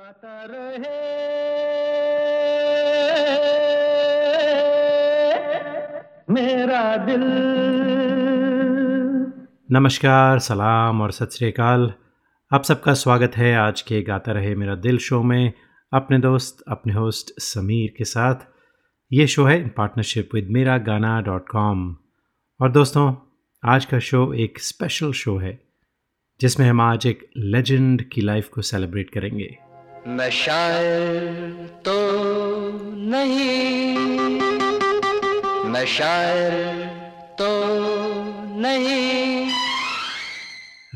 गाता रहे। मेरा दिल। नमस्कार, सलाम और सत श्रीकाल आप सबका स्वागत है आज के गाता रहे मेरा दिल शो में अपने दोस्त, अपने होस्ट समीर के साथ। ये शो है पार्टनरशिप विद मेरा गाना डॉट कॉम और दोस्तों, आज का शो एक स्पेशल शो है, जिसमें हम आज एक लेजेंड की लाइफ को सेलिब्रेट करेंगे। मैं शायर तो नहीं। मैं शायर तो नहीं।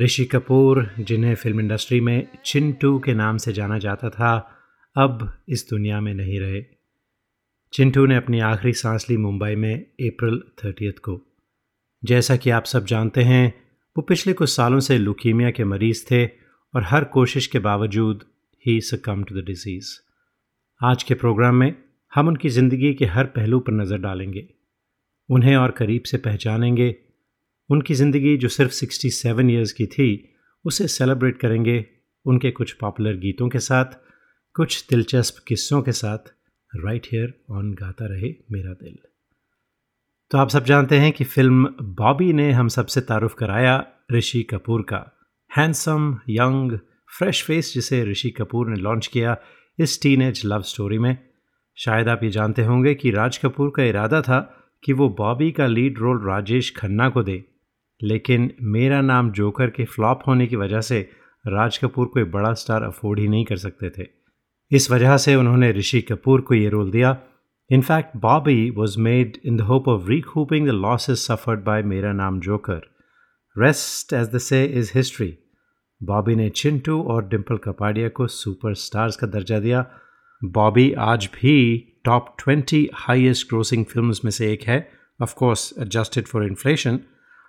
ऋषि कपूर, जिन्हें फ़िल्म इंडस्ट्री में चिंटू के नाम से जाना जाता था, अब इस दुनिया में नहीं रहे। चिंटू ने अपनी आखिरी सांस ली मुंबई में अप्रैल थर्टियथ को। जैसा कि आप सब जानते हैं, वो पिछले कुछ सालों से लुकीमिया के मरीज़ थे और हर कोशिश के बावजूद ही सकम टू द डिज़ीज़ आज के प्रोग्राम में हम उनकी ज़िंदगी के हर पहलू पर नज़र डालेंगे। उन्हें और करीब से पहचानेंगे। उनकी ज़िंदगी जो सिर्फ़ 67 ईयर्स की थी, उसे सेलिब्रेट करेंगे उनके कुछ पॉपुलर गीतों के साथ, कुछ दिलचस्प किस्सों के साथ। राइट हेयर ऑन गाता रहे मेरा दिल। तो आप सब जानते हैं कि फ़िल्म बॉबी ने हम सबसे तारुफ कराया ऋषि कपूर का। हैंडसम यंग फ्रेश फेस जिसे ऋषि कपूर ने लॉन्च किया इस टीन एज लव स्टोरी में। शायद आप ये जानते होंगे कि राज कपूर का इरादा था कि वो बॉबी का लीड रोल राजेश खन्ना को दे। लेकिन मेरा नाम जोकर के फ्लॉप होने की वजह से राज कपूर कोई बड़ा स्टार अफोर्ड ही नहीं कर सकते थे। इस वजह से उन्होंने ऋषि कपूर को ये रोल दिया। In fact Bobby was made in the hope of recouping the losses suffered by Mera Naam Joker. Rest as the say is history Bobby ने चिंटू और डिम्पल कपाडिया को सुपरस्टार्स का दर्जा दिया। बॉबी आज भी top twenty highest grossing films में से एक है। Of course adjusted for inflation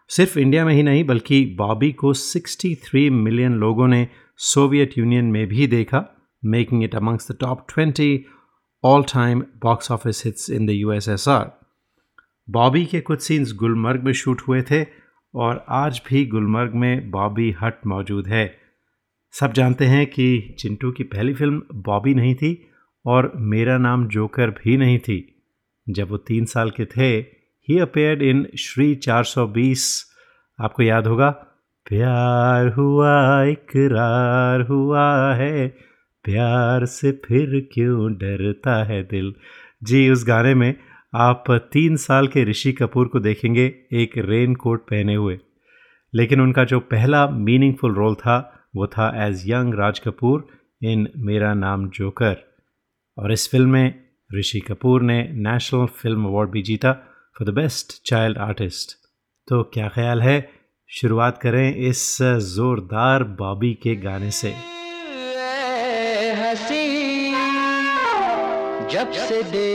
सिर्फ़ इंडिया में ही नहीं, बल्कि बॉबी को 63 मिलियन लोगों ने सोवियत यूनियन में भी देखा making it amongst the top 20 all time box office hits in the USSR Bobby के कुछ सीन्स गुलमर्ग में शूट हुए थे। और आज भी गुलमर्ग में बॉबी हट मौजूद है। सब जानते हैं कि चिंटू की पहली फ़िल्म बॉबी नहीं थी और मेरा नाम जोकर भी नहीं थी। जब वो तीन साल के थे ही अपेयर्ड इन श्री 420 आपको याद होगा, प्यार हुआ, इकरार हुआ है, प्यार से फिर क्यों डरता है दिल? जी, उस गाने में आप तीन साल के ऋषि कपूर को देखेंगे एक रेन कोट पहने हुए। लेकिन उनका जो पहला मीनिंगफुल रोल था, वो था as young Raj Kapoor in Mera Naam Joker और इस फ़िल्म में ऋषि कपूर ने नेशनल फ़िल्म अवार्ड भी जीता for the best child artist तो क्या ख्याल है? शुरुआत करें इस ज़ोरदार बॉबी के गाने से। हसी, जब से देखा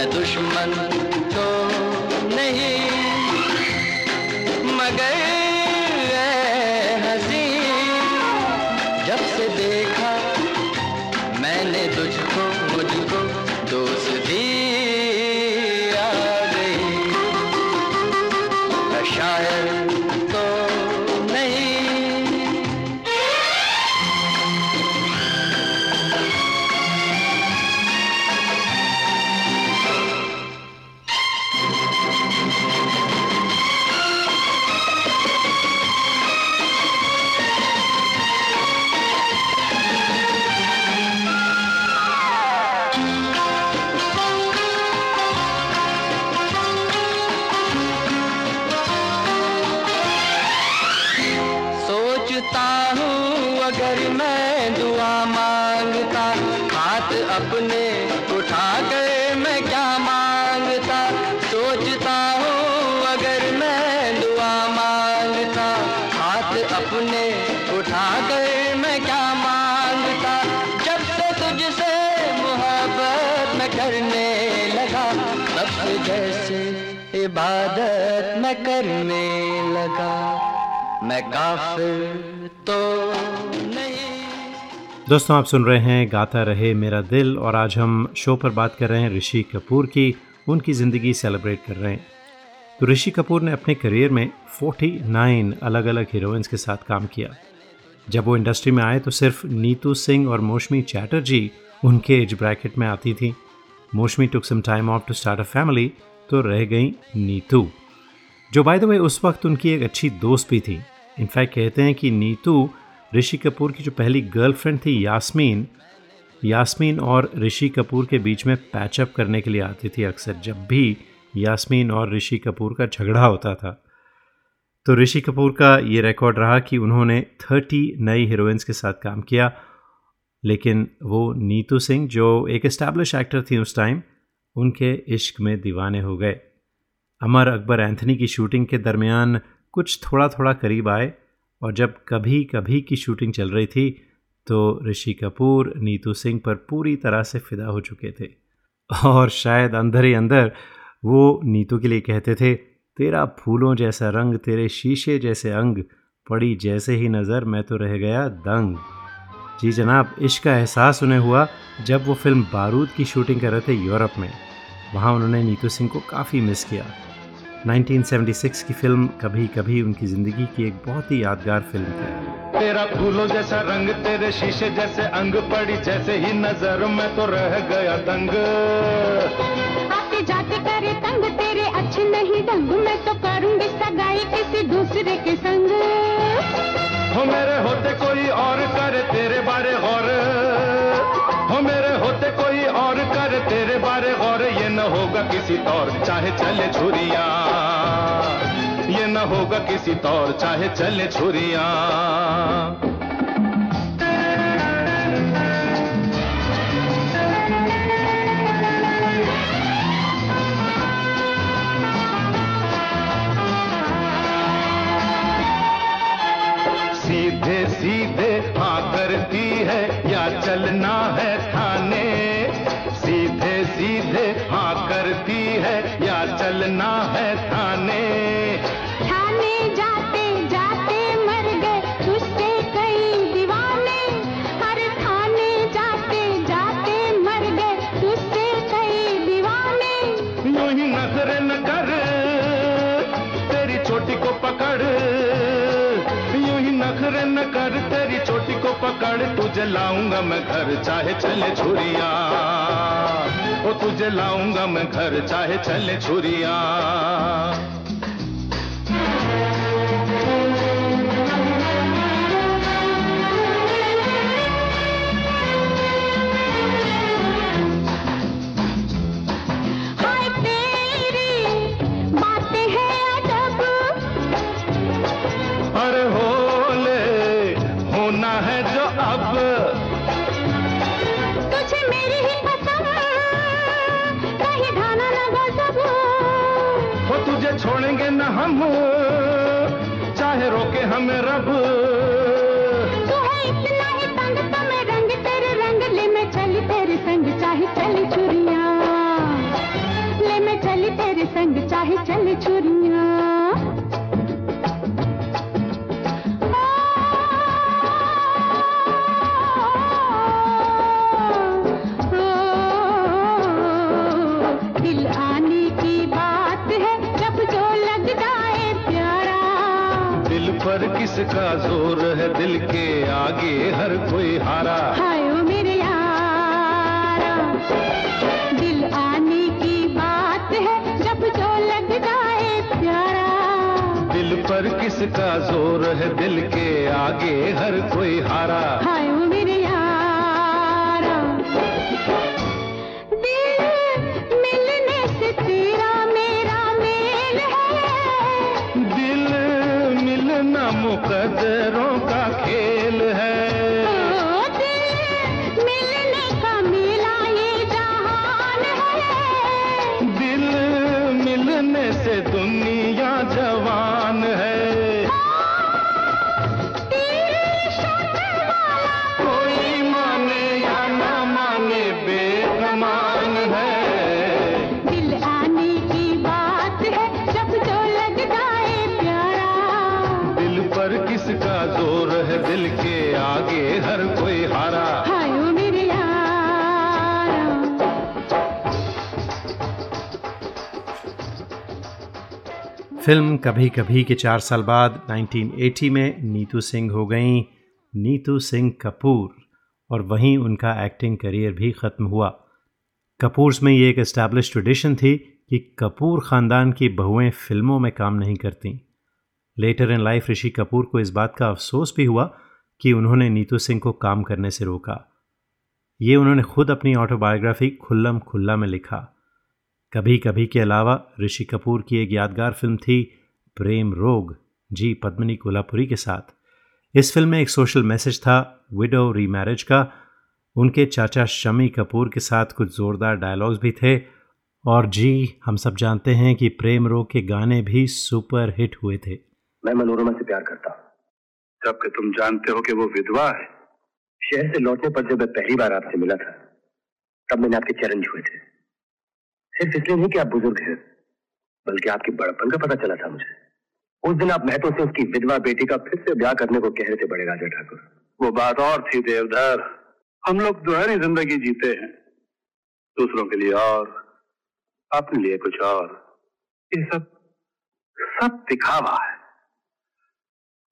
मैं दुश्मन तो नहीं। मगर हसी। जब से देखा मैंने तुझको दोस्तों, आप सुन रहे हैं गाता रहे मेरा दिल और आज हम शो पर बात कर रहे हैं ऋषि कपूर की, उनकी ज़िंदगी सेलिब्रेट कर रहे हैं। तो ऋषि कपूर ने अपने करियर में 49 अलग अलग हीरोइंस के साथ काम किया। जब वो इंडस्ट्री में आए तो सिर्फ़ नीतू सिंह और मौसमी चैटर्जी उनके एज ब्रैकेट में आती थी। Moushumi took some time off to start a family तो रह गई नीतू। जो बाय द वे उस वक्त उनकी एक अच्छी दोस्त भी थी। इनफैक्ट कहते हैं कि नीतू ऋषि कपूर की जो पहली गर्लफ्रेंड थी, यास्मीन यास्मीन और ऋषि कपूर के बीच में पैचअप करने के लिए आती थी अक्सर, जब भी यास्मीन और ऋषि कपूर का झगड़ा होता था। तो ऋषि कपूर का ये रिकॉर्ड रहा कि उन्होंने थर्टी नई हीरोइंस के साथ काम किया, लेकिन वो नीतू सिंह, जो एक इस्टेब्लिश एक्टर थी उस टाइम उनके इश्क में दीवाने हो गए। अमर अकबर एंथनी की शूटिंग के दरमियान कुछ थोड़ा थोड़ा करीब आए और जब कभी कभी की शूटिंग चल रही थी तो ऋषि कपूर, नीतू सिंह पर पूरी तरह से फिदा हो चुके थे। और शायद अंदर ही अंदर वो नीतू के लिए कहते थे, तेरा फूलों जैसा रंग, तेरे शीशे जैसे अंग, पड़ी जैसे ही नज़र, मैं तो रह गया दंग। जी जनाब, इश्क का एहसास उन्हें हुआ जब वो फ़िल्म बारूद की शूटिंग कर रहे थे यूरोप में। वहाँ उन्होंने नीतू सिंह को काफ़ी मिस किया। 1976 की फ़िल्म कभी कभी उनकी ज़िंदगी की एक बहुत ही यादगार फ़िल्म थी। तेरा फूलों जैसा रंग तेरे शीशे जैसे अंग पड़ी जैसे ही नज़र में तो रह गया दंग आते जाते करे तंग तेरे अच्छे नहीं ढंग मैं तो करूँगी सगाई किसी दूसरे के संग। हो मेरे होते कोई और करे तेरे बारे गौर। तेरे बारे गौर ये न होगा किसी तौर चाहे चले छुरिया। ये न होगा किसी तौर चाहे चले छुरिया। तुझे लाऊँगा मैं घर, चाहे चले छुरिया। ओ, तुझे लाऊँगा मैं घर, चाहे चले छुरिया। हम चाहे रोके हमें रब। तू है इतना ही तंग तो मैं रंग, तेरे रंग, ले मैं चली तेरे संग, चाहे चली चुरिया। ले मैं चली तेरे संग, चाहे चली चुरिया। किसका ज़ोर है दिल के आगे हर कोई हारा। हाय ओ मेरे यारा दिल आने की बात है जब जो लग जाए प्यारा। दिल पर किसका ज़ोर है दिल के आगे हर कोई हारा। फ़िल्म कभी कभी के चार साल बाद 1980 में नीतू सिंह हो गईं। नीतू सिंह कपूर, और वहीं उनका एक्टिंग करियर भी ख़त्म हुआ। कपूर्स में ये एक इस्टेब्लिश ट्रेडिशन थी कि कपूर ख़ानदान की बहुएँ फ़िल्मों में काम नहीं करती। Later in life Rishi Kapoor को इस बात का अफसोस भी हुआ कि उन्होंने नीतू सिंह को काम करने से रोका। ये उन्होंने खुद अपनी ऑटोबायोग्राफी खुल्लम खुल्ला में लिखा। कभी कभी के अलावा ऋषि कपूर की एक यादगार फ़िल्म थी, प्रेम रोग, जी पद्मिनी कोल्हापुरी के साथ। इस फ़िल्म में एक सोशल मैसेज था, विडो रीमैरिज का। उनके चाचा शमी कपूर के साथ कुछ ज़ोरदार डायलॉग्स भी थे और जी, हम सब जानते हैं कि प्रेम रोग के गाने भी सुपर हिट हुए थे। मैं मनोरमा से प्यार करता जबकि तुम जानते हो कि वो विधवा है। शहर से लौटने पर जब मैं पहली बार आपसे मिला था, तब मैंने आपके चरण छुए थे। सिर्फ़ इसलिए नहीं कि आप बुज़ुर्ग हैं, बल्कि आपके बड़पन का पता चला था मुझे। उस दिन आप महत्व से उसकी विधवा बेटी का फिर से ब्याह करने को कह रहे थे, बड़े राजा ठाकुर। वो बात और थी, देवधर। हम लोग दुहरी ज़िंदगी जीते हैं, दूसरों के लिए और अपने लिए कुछ और। ये सब सब दिखावा है।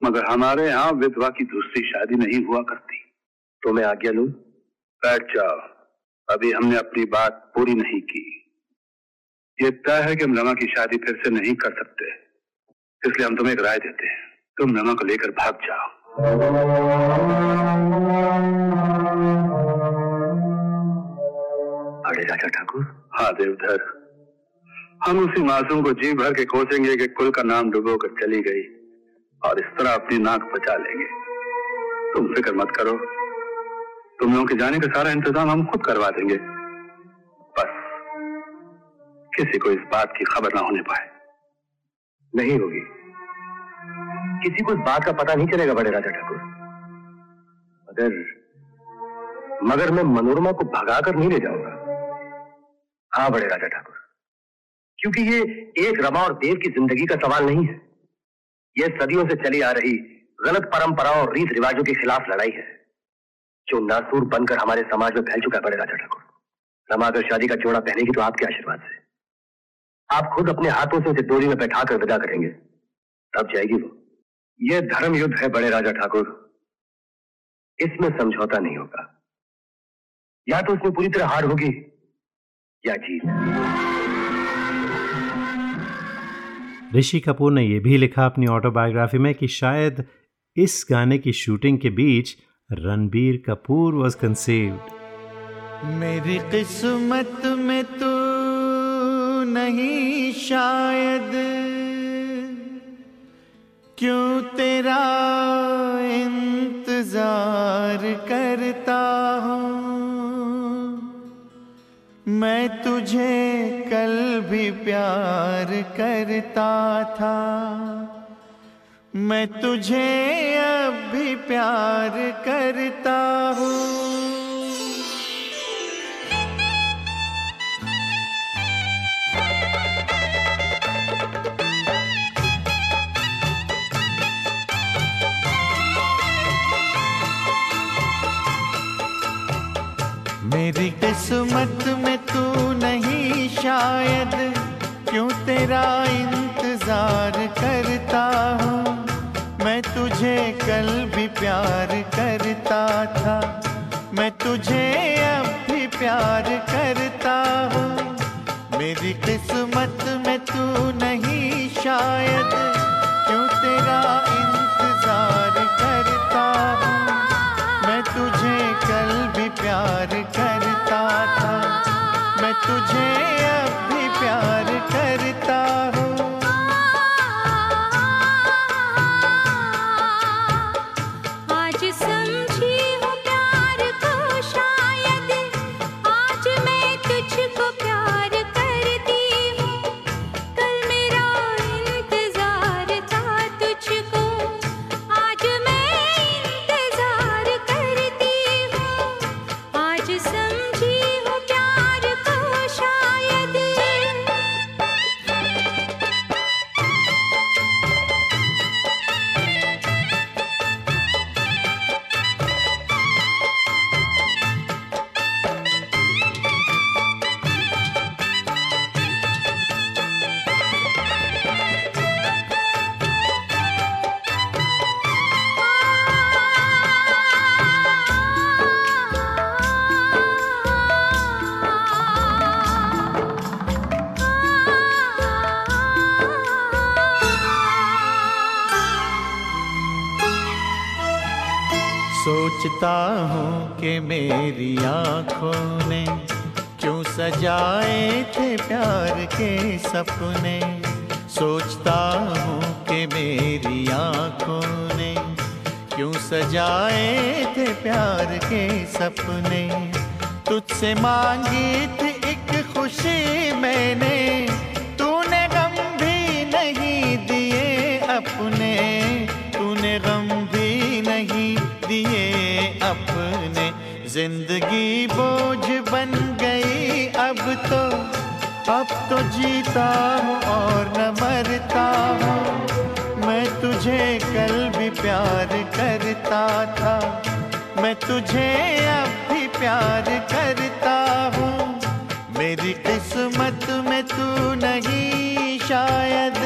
मगर हमारे यहाँ विधवा की दूसरी शादी नहीं हुआ करती। तो मैं आज्ञा लू? बैठ जाओ। अभी हमने अपनी बात पूरी नहीं की। ये तय है कि हम रमा की शादी फिर से नहीं कर सकते। इसलिए हम तुम्हें एक राय देते हैं। तुम रमा को लेकर भाग जाओ। अरे राजा ठाकुर। हाँ देवधर। हम उसी मासूम को जी भर के कोसेंगे कि कुल का नाम डुबो कर चली गई और इस तरह अपनी नाक बचा लेंगे। तुम फ़िक्र मत करो। तुम लोगों के जाने का सारा इंतज़ाम हम खुद करवा देंगे। किसी को इस बात की खबर ना होने पाए। नहीं होगी। किसी को इस बात का पता नहीं चलेगा बड़े राजा ठाकुर। मगर मगर मैं मनोरमा को भगाकर नहीं ले जाऊँगा। हाँ बड़े राजा ठाकुर। क्योंकि ये एक रमा और देव की ज़िंदगी का सवाल नहीं है। ये सदियों से चली आ रही गलत परंपराओं और रीत रिवाजों के खिलाफ लड़ाई है, जो नासूर बनकर हमारे समाज में फैल चुका है, बड़े राजा ठाकुर। रमा अगर शादी का जोड़ा पहनेगी तो आपके आशीर्वाद से। आप खुद अपने हाथों से उसे डोरी में बैठा कर विदा करेंगे। तब जाएगी वो। यह धर्म युद्ध है बड़े राजा ठाकुर। इसमें समझौता नहीं होगा। या तो इसमें पूरी तरह हार होगी या जीत। ऋषि कपूर ने यह भी लिखा अपनी ऑटोबायोग्राफी में कि शायद इस गाने की शूटिंग के बीच रणबीर कपूर वॉज़ कंसीव्ड मेरी किस्मत में तू नहीं शायद। क्यों तेरा इंतज़ार करता हूँ? मैं तुझे कल भी प्यार करता था। मैं तुझे अब भी प्यार करता हूँ। मेरी किस्मत में तू नहीं शायद, क्यों तेरा इंतज़ार करता हूँ? मैं तुझे कल भी प्यार करता था, मैं तुझे अब भी प्यार करता हूँ। मेरी किस्मत में तू नहीं शायद, क्यों तेरा सोचता हूँ कि मेरी आँखों ने क्यों सजाए थे प्यार के सपने। सोचता हूँ कि मेरी आँखों ने क्यों सजाए थे प्यार के सपने। तुझसे मांगी थी एक खुशी ज़िंदगी बोझ बन गई। अब तो अब तो जीता हूँ और न मरता हूँ। मैं तुझे कल भी प्यार करता था। मैं तुझे अब भी प्यार करता हूँ। मेरी किस्मत में तू नहीं, शायद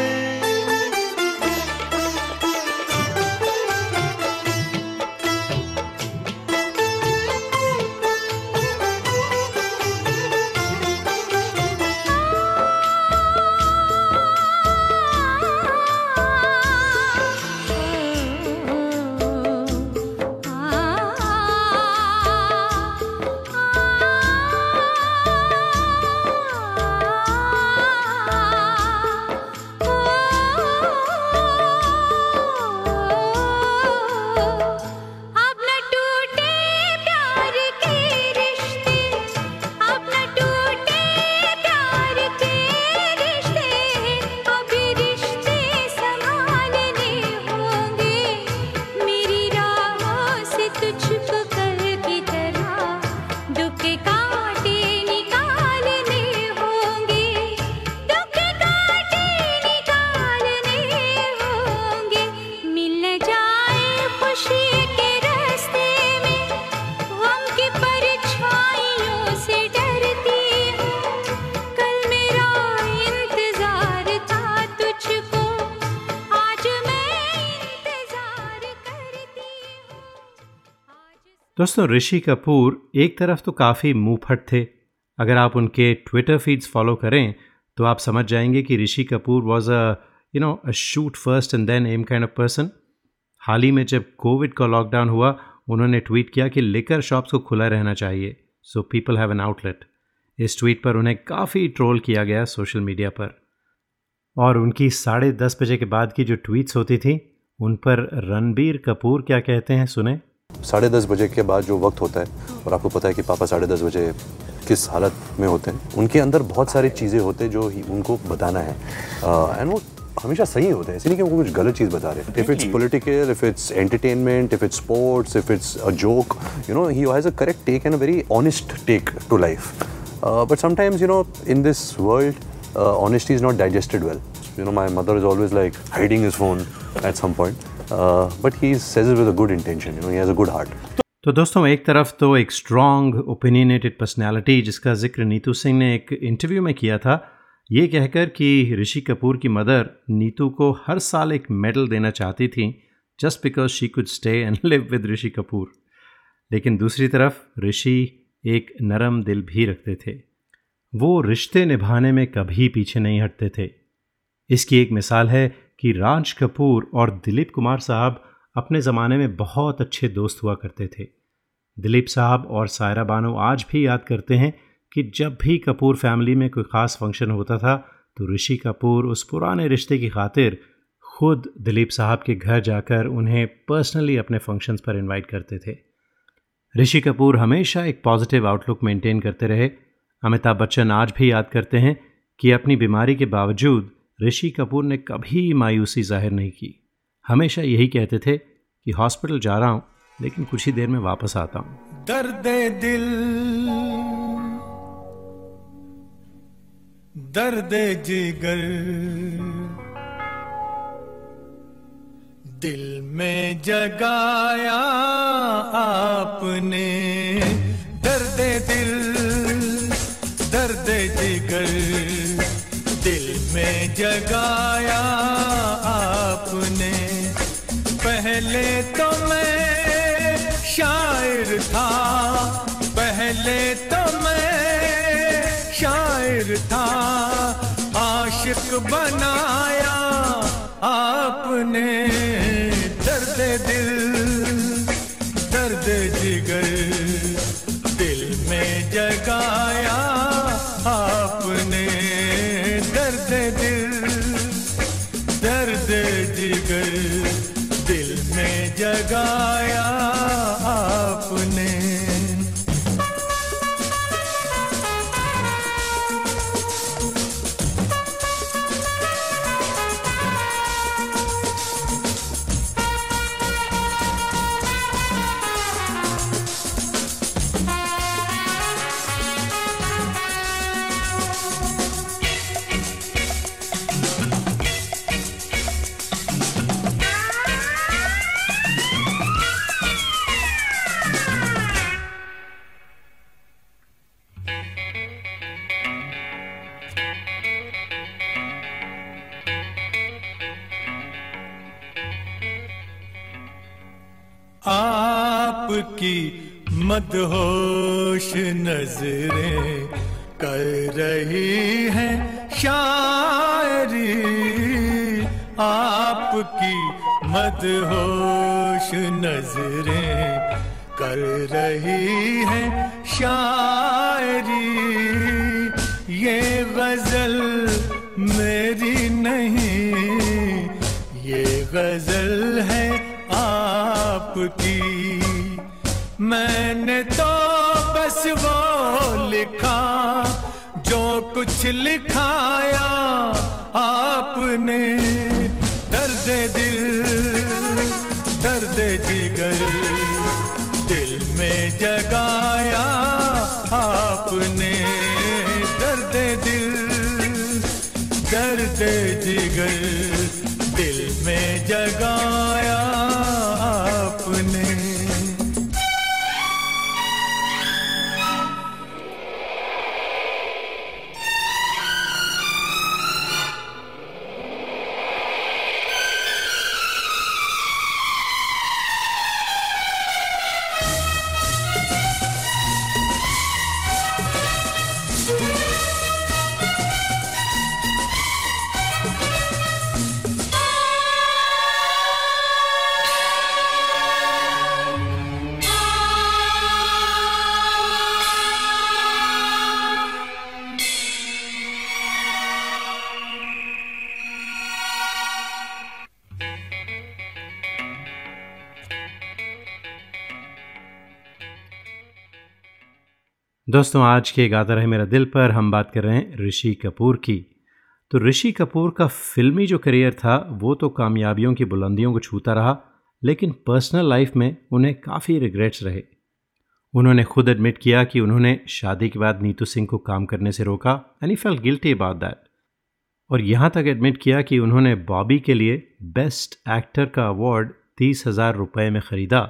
दोस्तों, ऋषि कपूर एक तरफ़ तो काफ़ी मुंहफट थे। अगर आप उनके ट्विटर फीड्स फॉलो करें तो आप समझ जाएँगे कि Rishi Kapoor was a you know a shoot first and then aim kind of person हाल ही में जब कोविड का लॉकडाउन हुआ, उन्होंने ट्वीट किया कि लेकर शॉप्स को खुला रहना चाहिए। So people have an outlet इस ट्वीट पर उन्हें काफ़ी ट्रोल किया गया सोशल मीडिया पर। और उनकी साढ़े दस बजे के बाद की जो ट्वीट्स होती थी, उन पर रणबीर कपूर क्या कहते हैं, सुने? साढ़े दस बजे के बाद जो वक्त होता है और आपको पता है कि पापा साढ़े दस बजे किस हालत में होते हैं उनके अंदर बहुत सारी चीज़ें होते हैं जो ही उनको बताना है। एंड वो हमेशा सही होते हैं इसलिए कि वो कुछ गलत चीज़ बता रहे हैं। If it's political if it's entertainment if it's sports if it's a joke you know he has a correct take and a very honest take to life but sometimes you know in this world honesty is not digested well you know my mother is always like hiding is phone at some point, but he says it with a good intention. You know, he has a good तो दोस्तों एक तरफ़ तो एक strong opinionated personality जिसका ज़िक्र नीतू सिंह ने एक इंटरव्यू में किया था ये कहकर कि ऋषि कपूर की मदर नीतू को हर साल एक मेडल देना चाहती थी just because she could stay and live with Rishi Kapoor. लेकिन दूसरी तरफ़ ऋषि एक नरम दिल भी रखते थे। वो रिश्ते निभाने में कभी पीछे नहीं हटते थे। इसकी एक मिसाल है कि राज कपूर और दिलीप कुमार साहब अपने ज़माने में बहुत अच्छे दोस्त हुआ करते थे। दिलीप साहब और सायरा बानो आज भी याद करते हैं कि जब भी कपूर फैमिली में कोई ख़ास फ़ंक्शन होता था तो ऋषि कपूर उस पुराने रिश्ते की खातिर खुद दिलीप साहब के घर जाकर उन्हें पर्सनली अपने फ़ंक्शंस पर इनवाइट करते थे। ऋषि कपूर हमेशा एक पॉजिटिव आउटलुक मेंटेन करते रहे। अमिताभ बच्चन आज भी याद करते हैं कि अपनी बीमारी के बावजूद ऋषि कपूर ने कभी मायूसी ज़ाहिर नहीं की। हमेशा यही कहते थे कि हॉस्पिटल जा रहा हूँ, लेकिन कुछ ही देर में वापस आता हूँ। दर्द दिल, दर्द जिगर, दिल में जगाया आपने। दर्द दिल, दर्द जिगर। में जगाया आपने। पहले तो मैं शायर था। पहले तो मैं शायर था। आशिक बनाया आपने। दर्द दिल में आपने दर्द दिल दर्द जिगर दिल में जगाया दोस्तों, आज के गाता रहे मेरा दिल पर। हम बात कर रहे हैं ऋषि कपूर की। तो ऋषि कपूर का फिल्मी जो करियर था, वो तो कामयाबियों की बुलंदियों को छूता रहा, लेकिन पर्सनल लाइफ में उन्हें काफ़ी रिग्रेट्स रहे। उन्होंने खुद एडमिट किया कि उन्होंने शादी के बाद नीतू सिंह को काम करने से रोका he felt guilty about that और यहाँ तक एडमिट किया कि उन्होंने बॉबी के लिए बेस्ट एक्टर का अवार्ड तीस हज़ार रुपये में ख़रीदा।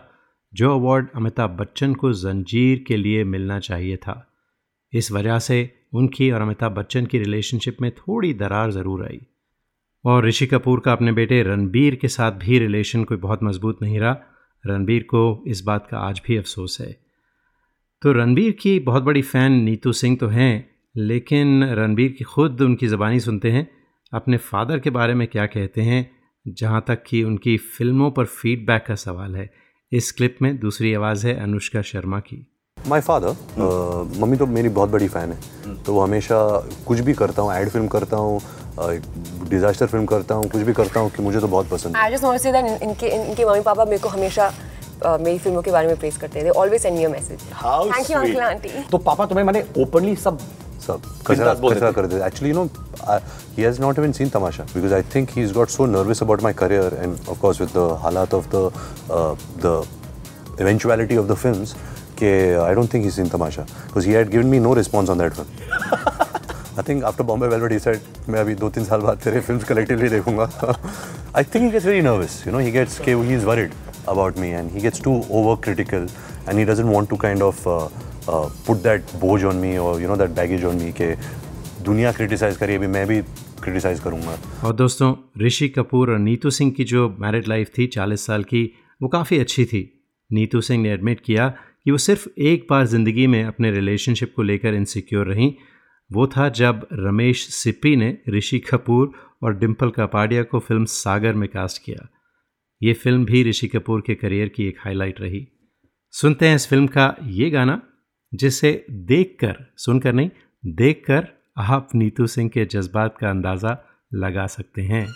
जो अवार्ड अमिताभ बच्चन को जंजीर के लिए मिलना चाहिए था। इस वजह से उनकी और अमिताभ बच्चन की रिलेशनशिप में थोड़ी दरार ज़रूर आई। और ऋषि कपूर का अपने बेटे रणबीर के साथ भी रिलेशन कोई बहुत मज़बूत नहीं रहा। रणबीर को इस बात का आज भी अफसोस है। तो रणबीर की बहुत बड़ी फ़ैन नीतू सिंह तो हैं, लेकिन रणबीर की खुद उनकी ज़बानी सुनते हैं। अपने फादर के बारे में क्या कहते हैं, जहाँ तक कि उनकी फ़िल्मों पर फीडबैक का सवाल है। इस क्लिप में दूसरी आवाज़ है अनुष्का शर्मा की। माई फादर मम्मी तो मेरी बहुत बड़ी फ़ैन है। तो वो हमेशा कुछ भी करता हूँ एड फ़िल्म करता हूँ डिजास्टर फ़िल्म करता हूँ कुछ भी करता हूँ कि मुझे तो बहुत पसंद है। आई जस्ट वांट टू से इनके इनके मम्मी पापा मेरे को हमेशा uh, मेरी फ़िल्मों के बारे में प्रेस करते हैं always send me a message thank you uncle aunty तो पापा तुम्हें मैंने ओपनली सब देते actually you know he has not even seen Tamasha because I think he is got so nervous about my career and of course with the हालात of the the eventuality of the films कि I don't think he's seen Tamasha because he had given me no response on that film. I think after Bombay Velvet he said मैं अभी दो तीन साल बाद तेरे films collectively देखूँगा. I think he gets very nervous. You know he gets कि he is worried about me and he gets too overcritical and he doesn't want to kind of uh, put that boj on me or, you know, that baggage on me कि दुनिया criticise करी, अभी मैं भी criticise करूँगा। और दोस्तों, ऋषि कपूर और नीतू सिंह की जो मैरिड लाइफ थी 40 साल की, वो काफ़ी अच्छी थी। नीतू सिंह ने एडमिट किया कि वो सिर्फ़ एक बार ज़िंदगी में अपने रिलेशनशिप को लेकर इनसिक्योर रहीं। वो था जब रमेश सिप्पी ने ऋषि कपूर और डिम्पल कापाडिया को फ़िल्म सागर में कास्ट किया। ये फ़िल्म भी ऋषि कपूर के करियर की एक हाईलाइट रही। सुनते हैं इस फ़िल्म का ये गाना। जिसे देखकर, सुनकर नहीं, देखकर आप नीतू सिंह के जज्बात का अंदाज़ा लगा सकते हैं।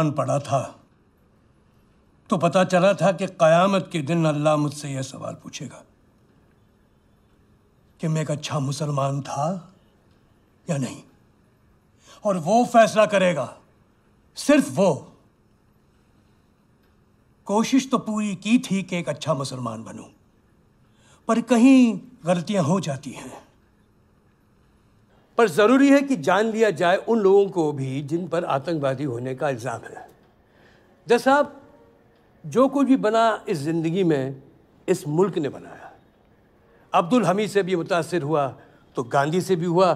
कुरान पढ़ा था। तो पता चला था कि कयामत के दिन अल्लाह मुझसे यह सवाल पूछेगा कि मैं एक अच्छा मुसलमान था या नहीं? और वो फैसला करेगा, सिर्फ़ वो। कोशिश तो पूरी की थी कि एक अच्छा मुसलमान बनूं, पर कहीं गलतियाँ हो जाती हैं। पर ज़रूरी है कि जान लिया जाए उन लोगों को भी जिन पर आतंकवादी होने का इल्ज़ाम है। जैसा जो कुछ भी बना इस ज़िंदगी में इस मुल्क ने बनाया। अब्दुल हमीद से भी मुतासर हुआ तो गांधी से भी हुआ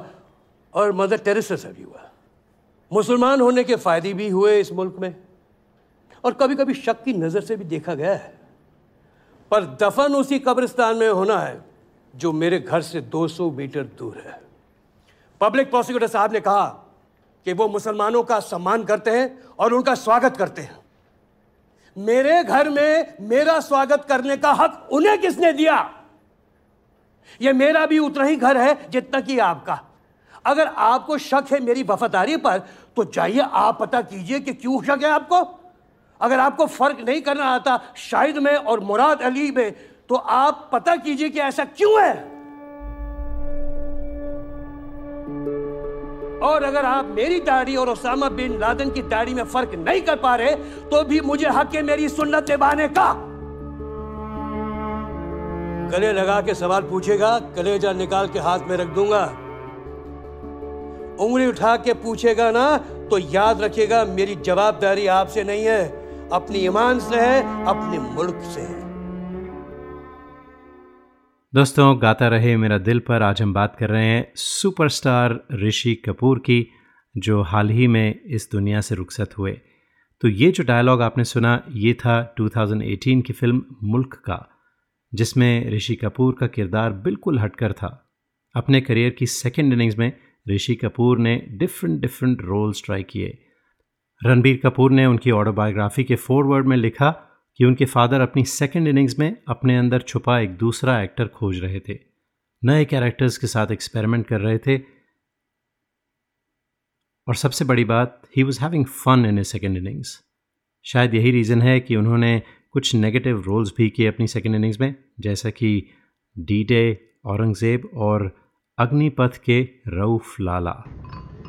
और मदर टेरेसा से भी हुआ। मुसलमान होने के फ़ायदे भी हुए इस मुल्क में और कभी कभी शक की नज़र से भी देखा गया है। पर दफन उसी कब्रिस्तान में होना है जो मेरे घर से 200 मीटर दूर है। पब्लिक प्रोसिक्यूटर साहब ने कहा कि वो मुसलमानों का सम्मान करते हैं और उनका स्वागत करते हैं। मेरे घर में मेरा स्वागत करने का हक उन्हें किसने दिया? यह मेरा भी उतना ही घर है जितना कि आपका। अगर आपको शक है मेरी वफादारी पर तो जाइए आप पता कीजिए कि क्यों शक है आपको। अगर आपको फ़र्क नहीं करना आता शाहिद में और मुराद अली में तो आप पता कीजिए कि ऐसा क्यों है? और अगर आप मेरी दाढ़ी और ओसामा बिन लादेन की दाढ़ी में फ़र्क नहीं कर पा रहे तो भी मुझे हक है मेरी सुन्नत निभाने का। गले लगा के सवाल पूछेगा, कलेजा निकाल के हाथ में रख दूँगा। उंगली उठा के पूछेगा ना तो याद रखिएगा, मेरी जवाबदारी आपसे नहीं है, अपनी ईमान से है, अपने मुल्क से है। दोस्तों, गाता रहे मेरा दिल पर आज हम बात कर रहे हैं सुपरस्टार ऋषि कपूर की, जो हाल ही में इस दुनिया से रुखसत हुए। तो ये जो डायलॉग आपने सुना, ये था 2018 की फ़िल्म मुल्क का, जिसमें ऋषि कपूर का किरदार बिल्कुल हटकर था। अपने करियर की सेकेंड इनिंग्स में ऋषि कपूर ने डिफरेंट डिफरेंट रोल्स ट्राई किए। रणबीर कपूर ने उनकी ऑटोबायोग्राफी के फॉरवर्ड में लिखा कि उनके फादर अपनी सेकेंड इनिंग्स में अपने अंदर छुपा एक दूसरा एक्टर खोज रहे थे। नए कैरेक्टर्स के साथ एक्सपेरिमेंट कर रहे थे। और सबसे बड़ी बात he was having fun in a second innings शायद यही रीज़न है कि उन्होंने कुछ नेगेटिव रोल्स भी किए अपनी सेकेंड इनिंग्स में, जैसा कि डी डे औरंगज़ेब और अग्निपथ के रऊफ लाला।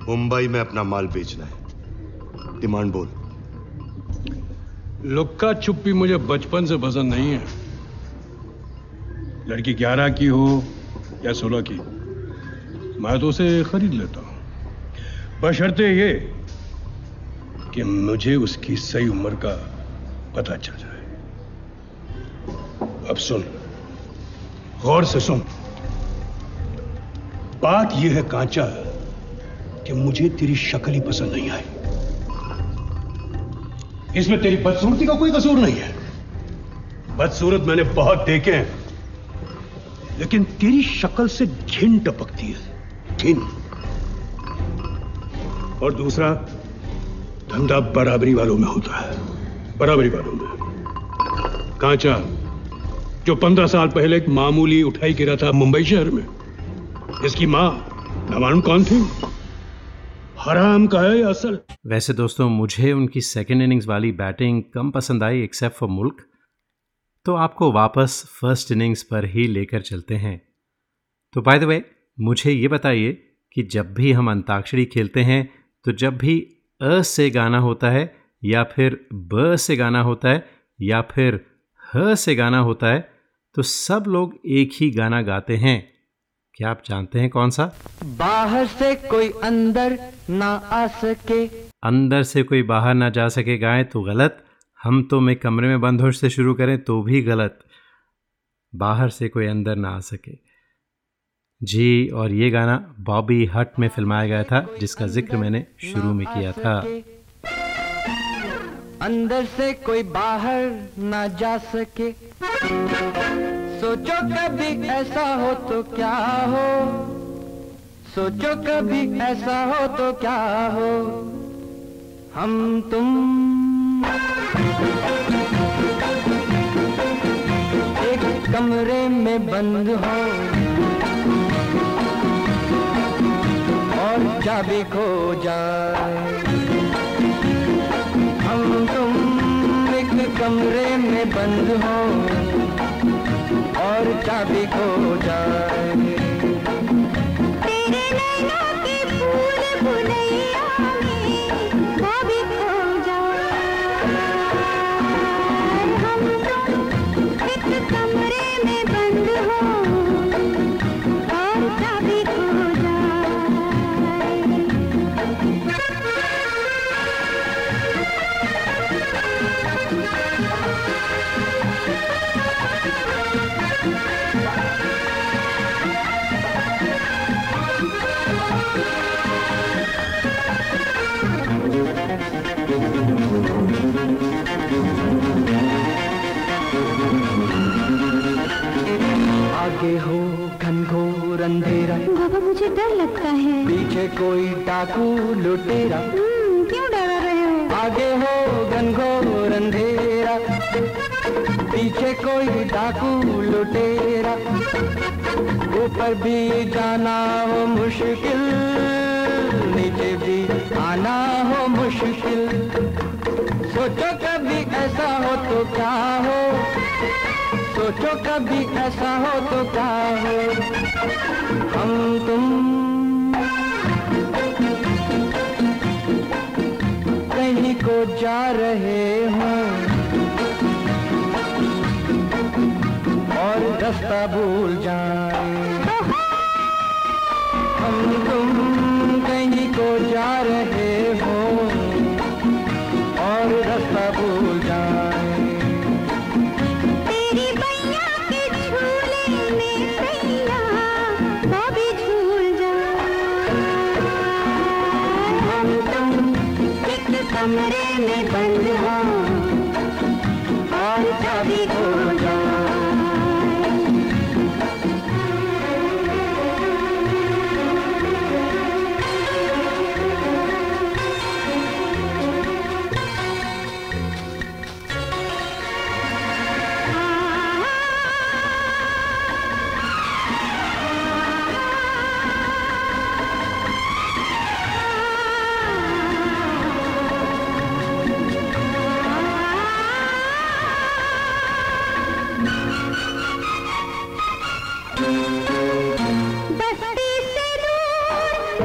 मुंबई में अपना माल बेचना है। डिमांड बोल। लुक्का छुप्पी मुझे बचपन से पसंद नहीं है। लड़की ग्यारह की हो या सोलह की, मैं तो उसे खरीद लेता हूँ। बशर्ते ये कि मुझे उसकी सही उम्र का पता चल जाए। अब सुन, गौर से सुन। बात यह है कांचा कि मुझे तेरी शक्ल ही पसंद नहीं आई। इसमें तेरी बदसूरती का कोई कसूर नहीं है। बदसूरत मैंने बहुत देखे हैं, लेकिन तेरी शक्ल से घिन टपकती है, घिन। और दूसरा, धंधा बराबरी वालों में होता है, बराबरी वालों में। कांचा, जो पंद्रह साल पहले एक मामूली उठाई गिरा था मुंबई शहर में इसकी माँ न मालूम कौन थी? हराम का है असल। वैसे दोस्तों, मुझे उनकी सेकेंड इनिंग्स वाली बैटिंग कम पसंद आई एक्सेप्ट फॉर मुल्क। तो आपको वापस फ़र्स्ट इनिंग्स पर ही लेकर चलते हैं। तो बाय द वे मुझे ये बताइए कि जब भी हम अंताक्षरी खेलते हैं तो जब भी अ से गाना होता है, या फिर ब से गाना होता है, या फिर ह से गाना होता है तो सब लोग एक ही गाना गाते हैं। क्या आप जानते हैं कौन सा? बाहर से कोई अंदर ना आ सके। अंदर से कोई बाहर ना जा सके गाएँ तो गलत। हम तो मैं कमरे में बंद होश से शुरू करें तो भी गलत। बाहर से कोई अंदर ना आ सके। जी और ये गाना बॉबी हट में फिल्माया गया था जिसका ज़िक्र मैंने शुरू में किया था। अंदर से कोई बाहर ना जा सके। सोचो कभी ऐसा हो तो क्या हो? सोचो कभी ऐसा हो तो क्या हो? हम तुम। एक कमरे में बंद हो। और चाबी खो जाए। हम तुम एक कमरे में बंद हो। और चाबी खो जाए। आगे हो घनघोर अंधेरा। बाबा मुझे डर लगता है। पीछे कोई डाकू लुटेरा। हम्म, क्यों डरा रहे हो? आगे हो घनघोर अंधेरा। पीछे कोई डाकू लुटेरा। ऊपर भी जाना हो मुश्किल नीचे भी आना हो मुश्किल। सोचो कभी ऐसा हो तो क्या हो? सोचो कभी ऐसा हो तो क्या हो? हम तुम। कहीं को जा रहे हों। और रास्ता भूल जाए। हम तुम कहीं को जा रहे हो।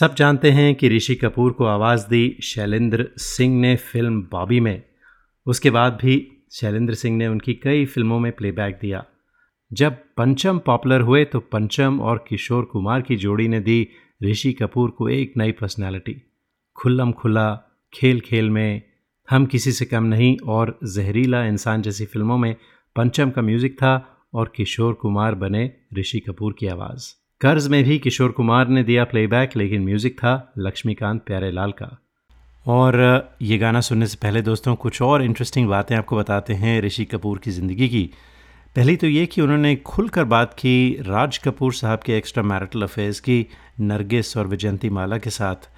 सब जानते हैं कि ऋषि कपूर को आवाज़ दी शैलेंद्र सिंह ने फ़िल्म बॉबी में। उसके बाद भी शैलेंद्र सिंह ने उनकी कई फ़िल्मों में प्लेबैक दिया। जब पंचम पॉपुलर हुए तो पंचम और किशोर कुमार की जोड़ी ने दी ऋषि कपूर को एक नई पर्सनैलिटी। खुल्लम खुला खेल खेल में, हम किसी से कम नहीं और जहरीला इंसान जैसी फ़िल्मों में पंचम का म्यूज़िक था और किशोर कुमार बने ऋषि कपूर की आवाज़। कर्ज में भी किशोर कुमार ने दिया प्लेबैक लेकिन म्यूज़िक था लक्ष्मीकांत प्यारेलाल का। और, ये गाना सुनने से पहले दोस्तों, कुछ और इंटरेस्टिंग बातें आपको बताते हैं ऋषि कपूर की ज़िंदगी की। पहली तो ये कि उन्होंने खुलकर बात की राज कपूर साहब के एक्स्ट्रा मैरिटल अफेयर्स की, नरगिस और विजयंती माला के साथ।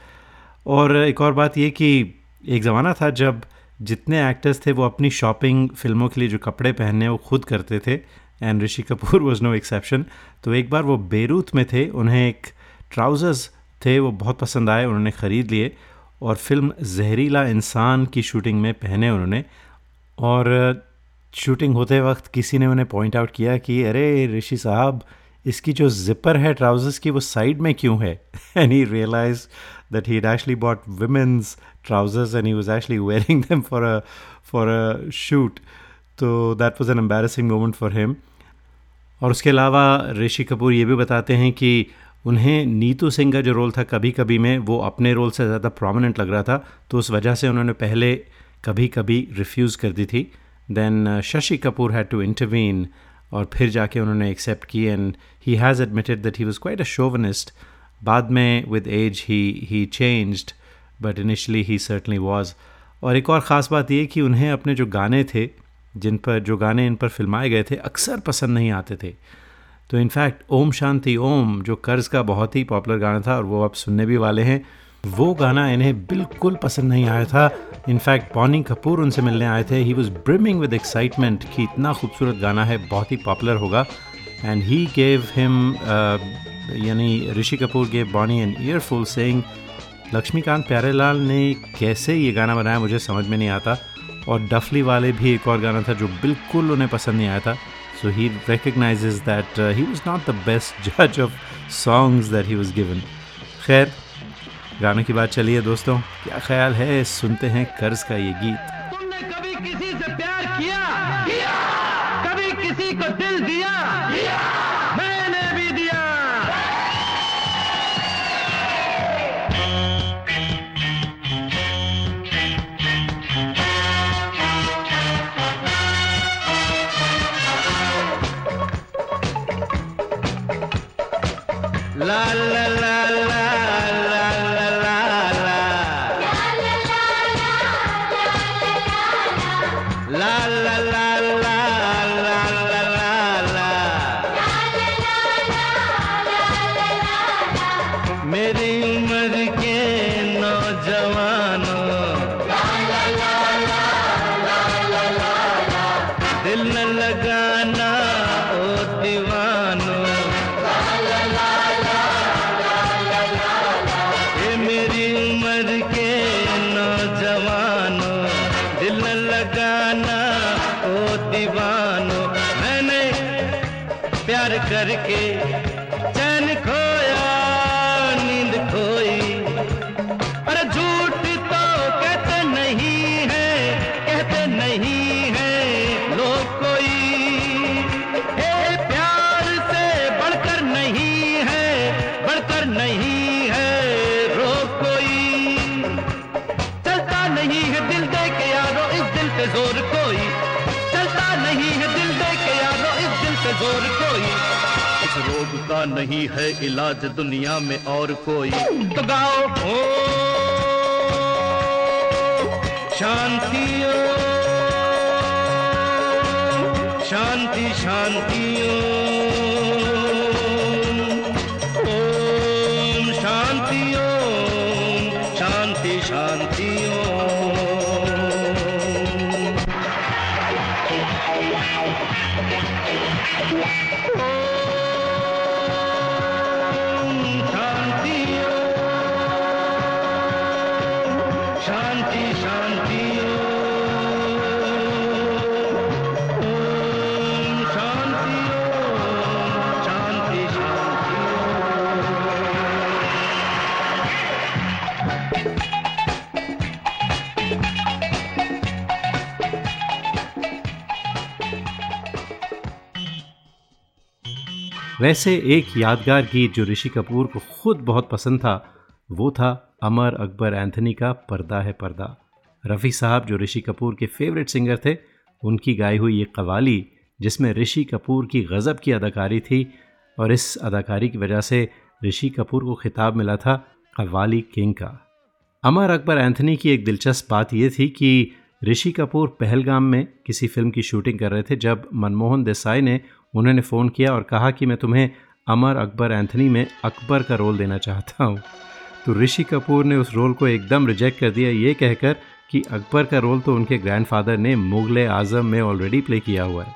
और एक और बात ये कि एक ज़माना था जब जितने एक्टर्स थे वो अपनी शॉपिंग फ़िल्मों के लिए जो कपड़े पहनने वो खुद करते थे। And Rishi Kapoor was no exception तो एक बार वो बेरूत में थे, उन्हें एक ट्राउज़र्स थे, वो बहुत पसंद आए, उन्होंने ख़रीद लिए और फ़िल्म जहरीला इंसान की शूटिंग में पहने उन्होंने। और शूटिंग होते वक्त किसी ने उन्हें पॉइंट आउट किया कि, अरे ऋषि साहब, इसकी जो जिपर है ट्राउजर्स की, वो साइड में क्यों है? And he realise that he actually bought women's trousers and he was actually wearing them for a for a shoot. तो that was an embarrassing moment for him और उसके अलावा ऋषि कपूर ये भी बताते हैं कि उन्हें नीतू सिंह का जो रोल था कभी कभी में, वो अपने रोल से ज़्यादा प्रोमिनेंट लग रहा था तो उस वजह से उन्होंने पहले कभी कभी रिफ्यूज़ कर दी थी। Then Shashi Kapoor had to intervene और फिर जाके उन्होंने एक्सेप्ट की and he has admitted that he was quite a chauvinist बाद में with age he he changed but initially he certainly was और एक और ख़ास बात ये कि उन्हें अपने जो गाने थे जिन पर जो गाने इन पर फिल्माए गए थे, अक्सर पसंद नहीं आते थे। तो इनफैक्ट ओम शांति ओम, जो कर्ज का बहुत ही पॉपुलर गाना था और वो आप सुनने भी वाले हैं, वो गाना इन्हें बिल्कुल पसंद नहीं आया था। इनफैक्ट पॉनी कपूर उनसे मिलने आए थे। He was brimming with excitement कि इतना खूबसूरत गाना है, बहुत ही पॉपुलर होगा। एंड ही गेव हिम यानी Rishi Kapoor gave Boney an earful saying Laxmikant Pyarelal ने कैसे ये गाना बनाया मुझे समझ में नहीं आता। और डफली वाले भी एक और गाना था जो बिल्कुल उन्हें पसंद नहीं आया था। So he recognise that he was not the best जज of songs that he was given खैर, गानों की बात चलिए दोस्तों। क्या ख्याल है? सुनते हैं कर्ज का ये गीत। नहीं है इलाज दुनिया में और कोई। तो गाओ हो। शांति शांति शांति वैसे एक यादगार गीत जो ऋषि कपूर को खुद बहुत पसंद था, वो था अमर अकबर एंथनी का पर्दा है पर्दा। रफ़ी साहब जो ऋषि कपूर के फेवरेट सिंगर थे, उनकी गाई हुई ये कवाली, जिसमें ऋषि कपूर की गज़ब की अदाकारी थी और इस अदाकारी की वजह से ऋषि कपूर को खिताब मिला था कवाली किंग का। अमर अकबर एंथनी की एक दिलचस्प बात यह थी कि ऋषि कपूर पहलगाम में किसी फ़िल्म की शूटिंग कर रहे थे, जब मनमोहन देसाई ने उन्होंने फ़ोन किया और कहा कि मैं तुम्हें अमर अकबर एंथनी में अकबर का रोल देना चाहता हूँ। तो ऋषि कपूर ने उस रोल को एकदम रिजेक्ट कर दिया, ये कहकर कि अकबर का रोल तो उनके ग्रैंडफादर ने मुगल आज़म में ऑलरेडी प्ले किया हुआ है।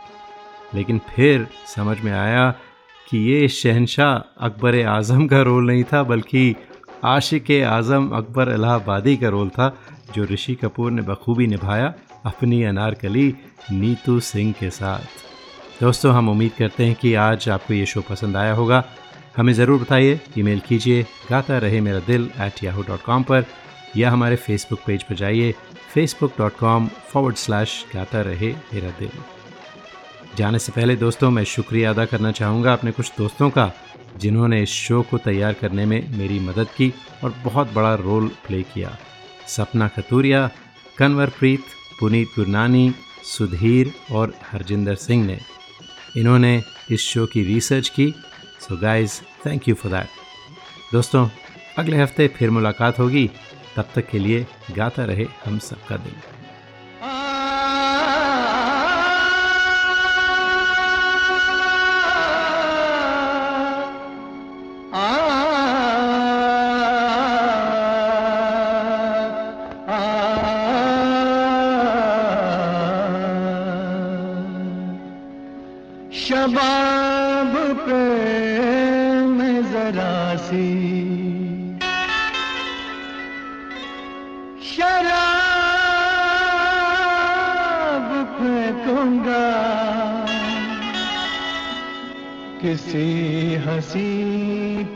लेकिन फिर समझ में आया कि ये शहनशाह अकबर आज़म का रोल नहीं था, बल्कि आशिक आज़म अकबर इलाहाबादी का रोल था, जो ऋषि कपूर ने बखूबी निभाया अपनी अनारकली नीतू सिंह के साथ। दोस्तों, हम उम्मीद करते हैं कि आज आपको ये शो पसंद आया होगा। हमें ज़रूर बताइए, ईमेल कीजिए, गाता रहे मेरा दिल एट याहू डॉट कॉम पर, या हमारे फेसबुक पेज पर जाइए Facebook dot com forward slash Gaata Rahe Mera दिल। जाने से पहले दोस्तों, मैं शुक्रिया अदा करना चाहूँगा अपने कुछ दोस्तों का, जिन्होंने इस शो को तैयार करने में मेरी मदद की और बहुत बड़ा रोल प्ले किया। सपना खतूरिया कन्वर प्रीत पुनीत गुरनानी, सुधीर और हरजिंदर सिंह ने। इन्होंने इस शो की रिसर्च की। So guys thank you for that दोस्तों, अगले हफ़्ते फिर मुलाकात होगी। तब तक के लिए गाता रहे हम सबका दिल फेंकूँगा किसी हसी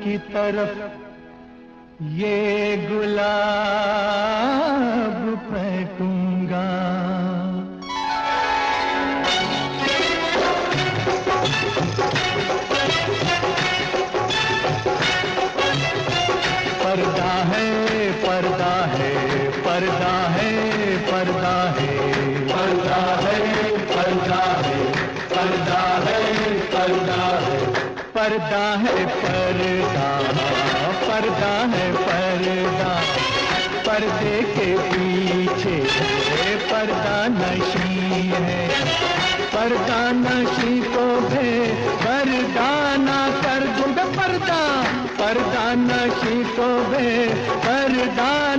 की तरफ़ ये गुलाब फेंकूँगा पर्दा है पर्दा पर्दा है पर्दा। पर्दे के पीछे पर्दा नशी है। पर्दा नशी को भे पर्दाना कर दूँगा पर्दा। पर्दा नशी को भे पर्दाना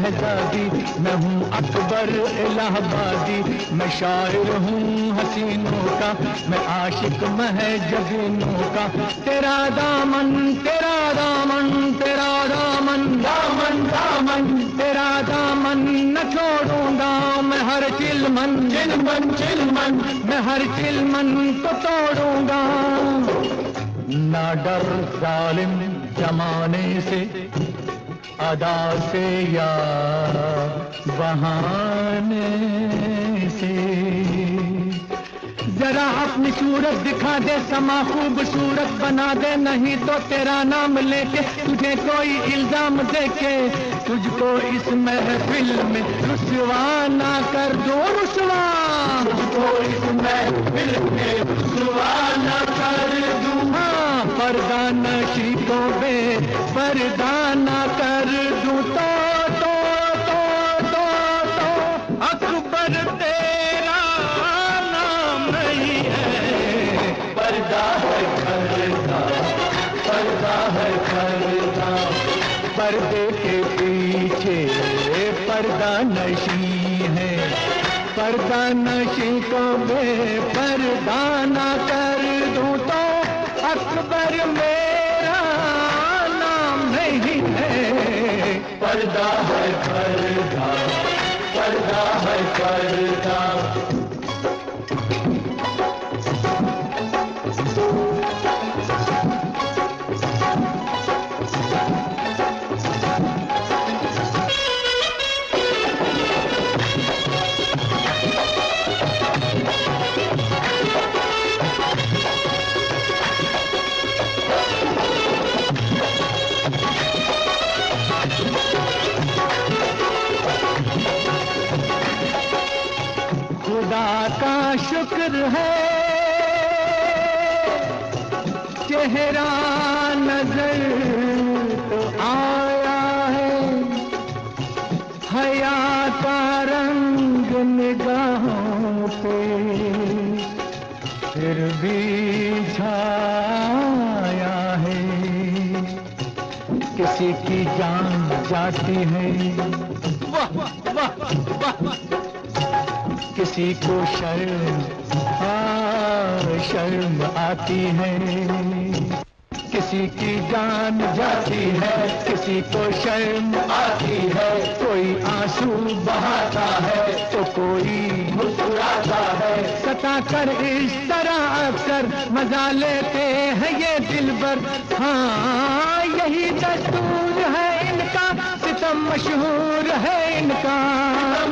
शहजादी, मैं हूँ अकबर इलाहाबादी। मैं शायर हूँ हसीनों का, मैं आशिक मह जबीनों का। तेरा दामन तेरा दामन तेरा दामन दामन दामन। तेरा दामन न छोड़ूँगा मैं हर चिलमन। चिलमन चिलमन। मैं हर चिलमन को तोड़ूँगा। ना डर जालिम जमाने से अदा से या बहाने से। जरा अपनी सूरत दिखा दे, समा खूबसूरत बना दे, नहीं तो तेरा नाम लेके तुझे कोई इल्ज़ाम देके तुझको इस महफिल में रुसवा ना कर दो रुसवा तुझको इस महफिल में रुसवा ना कर दूँ। मर्दाना तो में परदाना कर दूँ तो तो तो तो तो। अकबर तेरा नाम नहीं है। पर्दा है घर परदा है घर पर्दे के पीछे पर्दा नशी है। परदा नशी को बे परदाना कर अकबर मेरा नाम नहीं है। पर्दा है पर्दा पर्दा है पर्दा। है। चेहरा नज़र तो आया है। हया का रंग निगाहों पे फिर भी छाया है। किसी की जान जाती है। वाह वाह वाह किसी को शर्म आ शर्म आती है। किसी की जान जाती है, किसी को शर्म आती है। कोई आँसू बहाता है तो कोई मुस्कुराता है। सता कर इस तरह अक्सर मज़ा लेते हैं ये दिल भर हाँ यही दस्तूर है इनका, सितम मशहूर है इनका।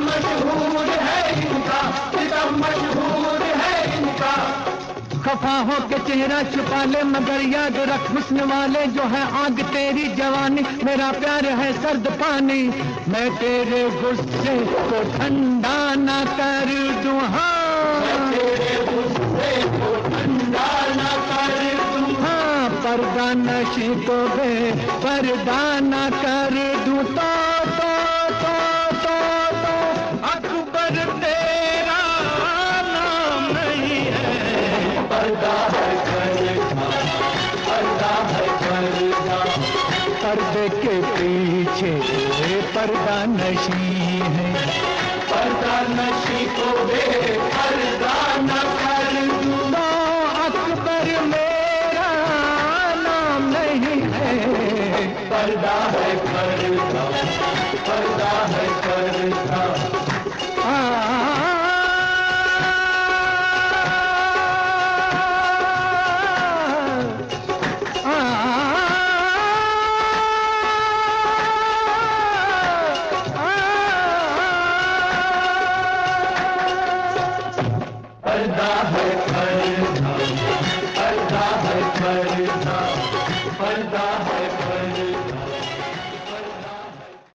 मशहूर है इनका, सितम मशहूर है खफा हो के चेहरा छुपा ले मगर याद रख हुस्न वाले जो है आग तेरी जवानी मेरा प्यार है सर्द पानी। मैं तेरे गुस्से को ठंडा ना कर दूँ हाँ। तेरे गुस्से को ठंडा कर दूँ। हाँ पर्दा नशी को बे पर्दा ना कर